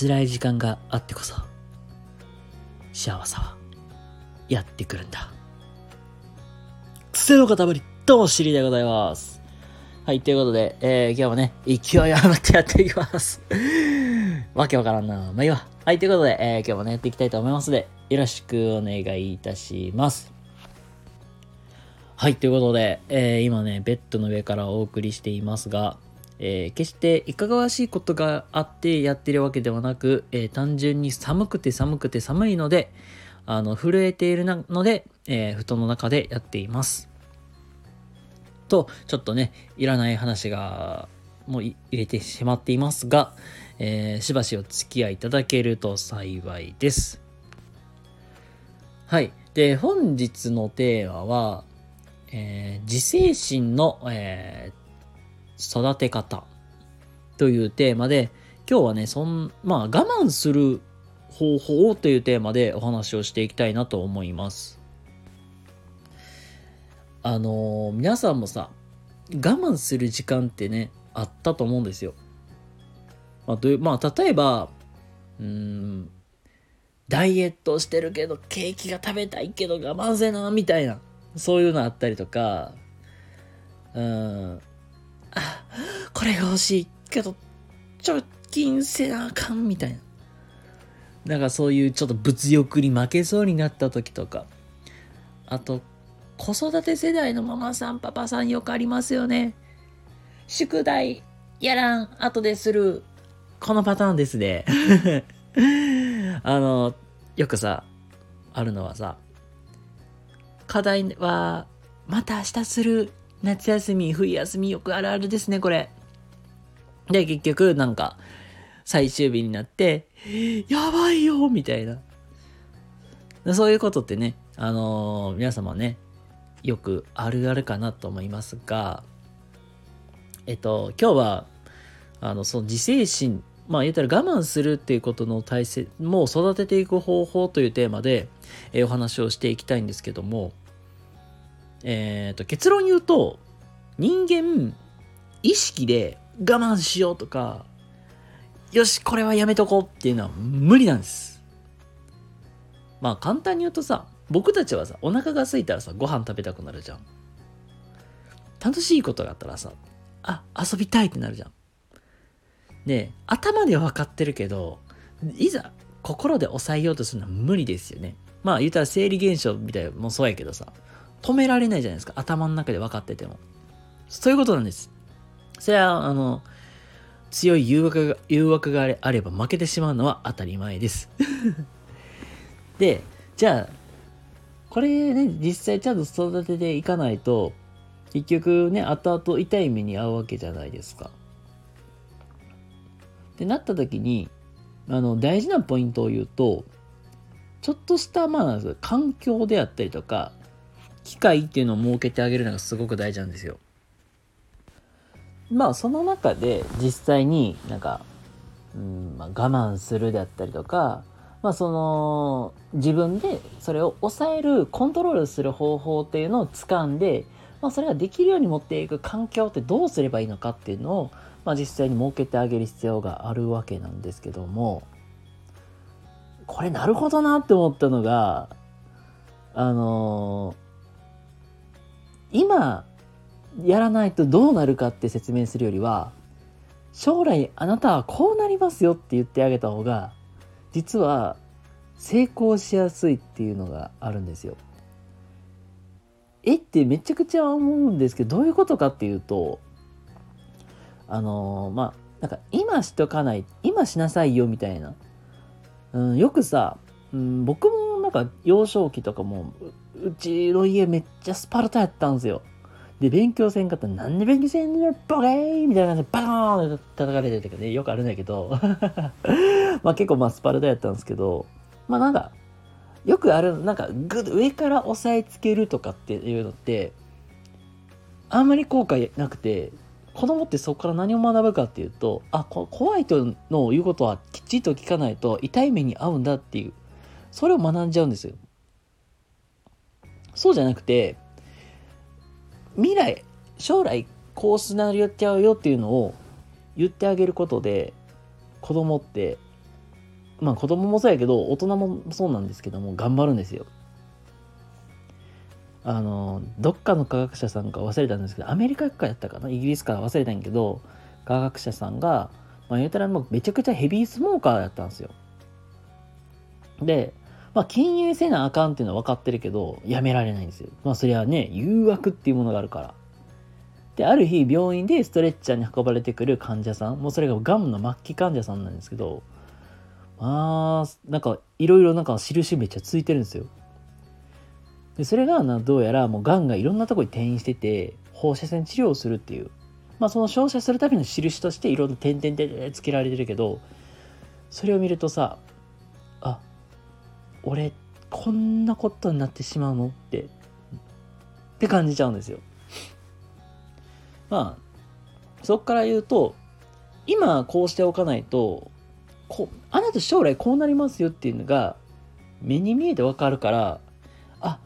辛い時間があってこそ、幸せはやってくるんだ。癖の塊、どうも、シリでございます。はい、ということで、えー、今日もね、勢い余ってやっていきます。わけわからんな。まあいいわ。はい、ということで、えー、今日もね、やっていきたいと思いますので、よろしくお願いいたします。はい、ということで、えー、今ね、ベッドの上からお送りしていますが、えー、決していかがわしいことがあってやってるわけではなく、えー、単純に寒くて寒くて寒いので、あの、震えているので、えー、布団の中でやっています。と、ちょっとね、いらない話が、もう入れてしまっていますが、えー、しばしお付き合いいただけると幸いです。はい。で、本日のテーマは、えー、自制心の、え育て方というテーマで、今日はね、そん、まあ我慢する方法というテーマでお話をしていきたいなと思います。あのー、皆さんもさ、我慢する時間ってね、あったと思うんですよ。まあ、どうまあ、例えば、うん、ダイエットしてるけど、ケーキが食べたいけど我慢せな、みたいな、そういうのあったりとか、うん、あ、これが欲しいけど、貯金せなあかんみたいな。なんかそういうちょっと物欲に負けそうになった時とか。あと、子育て世代のママさん、パパさんよくありますよね。宿題やらん、後でする。このパターンですね。あの、よくさ、あるのはさ、課題は、また明日する夏休み、冬休みよくあるあるですね、これ。で、結局、なんか、最終日になって、やばいよみたいな。そういうことってね、あのー、皆様ね、よくあるあるかなと思いますが、えっと、今日は、あの、その自制心、まあ言ったら我慢するっていうことの体制もう育てていく方法というテーマで、え、お話をしていきたいんですけども、えっ、ー、と、結論言うと、人間、意識で我慢しようとか、よし、これはやめとこうっていうのは無理なんです。まあ簡単に言うとさ、僕たちはさ、お腹が空いたらさ、ご飯食べたくなるじゃん。楽しいことがあったらさ、あ、遊びたいってなるじゃん。で、頭では分かってるけど、いざ心で抑えようとするのは無理ですよね。まあ言うたら生理現象みたいなもそうやけどさ、止められないじゃないですか。頭の中で分かってても。そういうことなんです。それは、あの、強い誘惑が、誘惑があれば負けてしまうのは当たり前です。で、じゃあ、これね、実際ちゃんと育てていかないと、結局ね、後々痛い目に遭うわけじゃないですか。ってなった時に、あの、大事なポイントを言うと、ちょっとした、まあ、環境であったりとか、機会っていうのを設けてあげるのがすごく大事なんですよ。まあその中で実際になんか、うんまあ、我慢するであったりとか、まあその自分でそれを抑えるコントロールする方法っていうのを掴んで、まあ、それができるように持っていく環境ってどうすればいいのかっていうのを、まあ、実際に設けてあげる必要があるわけなんですけどもこれなるほどなって思ったのがあの今やらないとどうなるかって説明するよりは将来あなたはこうなりますよって言ってあげた方が実は成功しやすいっていうのがあるんですよ。えってめちゃくちゃ思うんですけどどういうことかっていうとあのー、まあなんか今しとかない今しなさいよみたいな、うん、よくさ、うん、僕もなんか幼少期とかもうちの家めっちゃスパルタやったんですよ。で、勉強せんかったら、なんで勉強せんのよ、ボケーみたいな感じでバーンって叩かれてたけどね、よくあるんだけど、まあ結構まあスパルタやったんですけど、まあなんか、よくある、なんかグ上から押さえつけるとかっていうのって、あんまり効果なくて、子供ってそこから何を学ぶかっていうと、あ、怖い人の言うことはきっちっと聞かないと痛い目に遭うんだっていう、それを学んじゃうんですよ。そうじゃなくて、未来、将来こうすなりっちゃうよっていうのを言ってあげることで、子供ってまあ子供もそうやけど大人もそうなんですけども頑張るんですよ。あのどっかの科学者さんか忘れたんですけどアメリカかやったかな？イギリスから忘れたんやけど科学者さんが、まあ、言うたらもうめちゃくちゃヘビースモーカーやったんですよ。でまあ禁煙せなあかんっていうのは分かってるけどやめられないんですよ。まあそれはね誘惑っていうものがあるから。である日病院でストレッチャーに運ばれてくる患者さんもうそれががんの末期患者さんなんですけどまあなんかいろいろなんか印めっちゃついてるんですよ。でそれがなどうやらもうがんがいろんなとこに転移してて放射線治療をするっていう。まあその照射するための印としていろんな点々でつけられてるけどそれを見るとさ俺こんなことになってしまうのってって感じちゃうんですよ。まあそっから言うと今こうしておかないとこあなた将来こうなりますよっていうのが目に見えてわかるからあ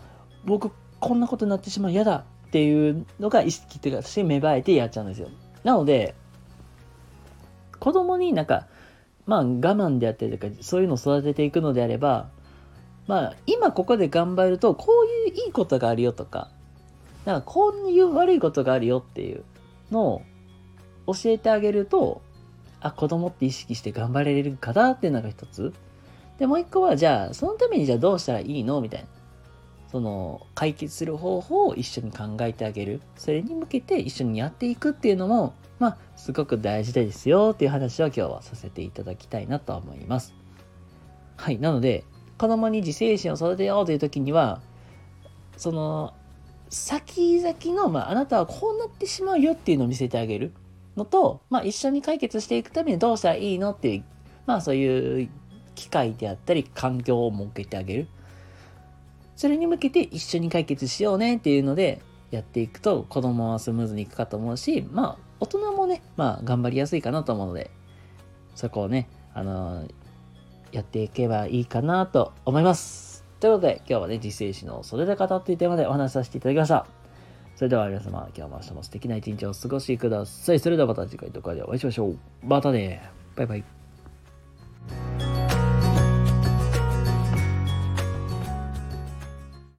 僕こんなことになってしまう嫌だっていうのが意識というかして芽生えてやっちゃうんですよ。なので子供になんかまあ我慢であったりとかそういうのを育てていくのであればまあ今ここで頑張るとこういういいことがあるよとかなんかこういう悪いことがあるよっていうのを教えてあげるとあ子供って意識して頑張れるかなっていうのが一つ。でもう一個はじゃあそのためにじゃあどうしたらいいのみたいな。その解決する方法を一緒に考えてあげる。それに向けて一緒にやっていくっていうのもまあすごく大事ですよっていう話を今日はさせていただきたいなと思います。はいなので子供に自制心を育てようという時にはその先々の、まあ、あなたはこうなってしまうよっていうのを見せてあげる。のと、まあ、一緒に解決していくためにどうしたらいいのっていう、まあ、そういう機会であったり環境を設けてあげる。それに向けて一緒に解決しようねっていうのでやっていくと子供はスムーズにいくかと思うしまあ大人もねまあ頑張りやすいかなと思うのでそこをねあのやっていけばいいかなと思います。ということで今日はね自制心のそれで語っていうテーマでお話しさせていただきました。それでは皆様今日も明日も素敵な一日をお過ごしください。それではまた次回の動画でお会いしましょう。またね。バイバイ。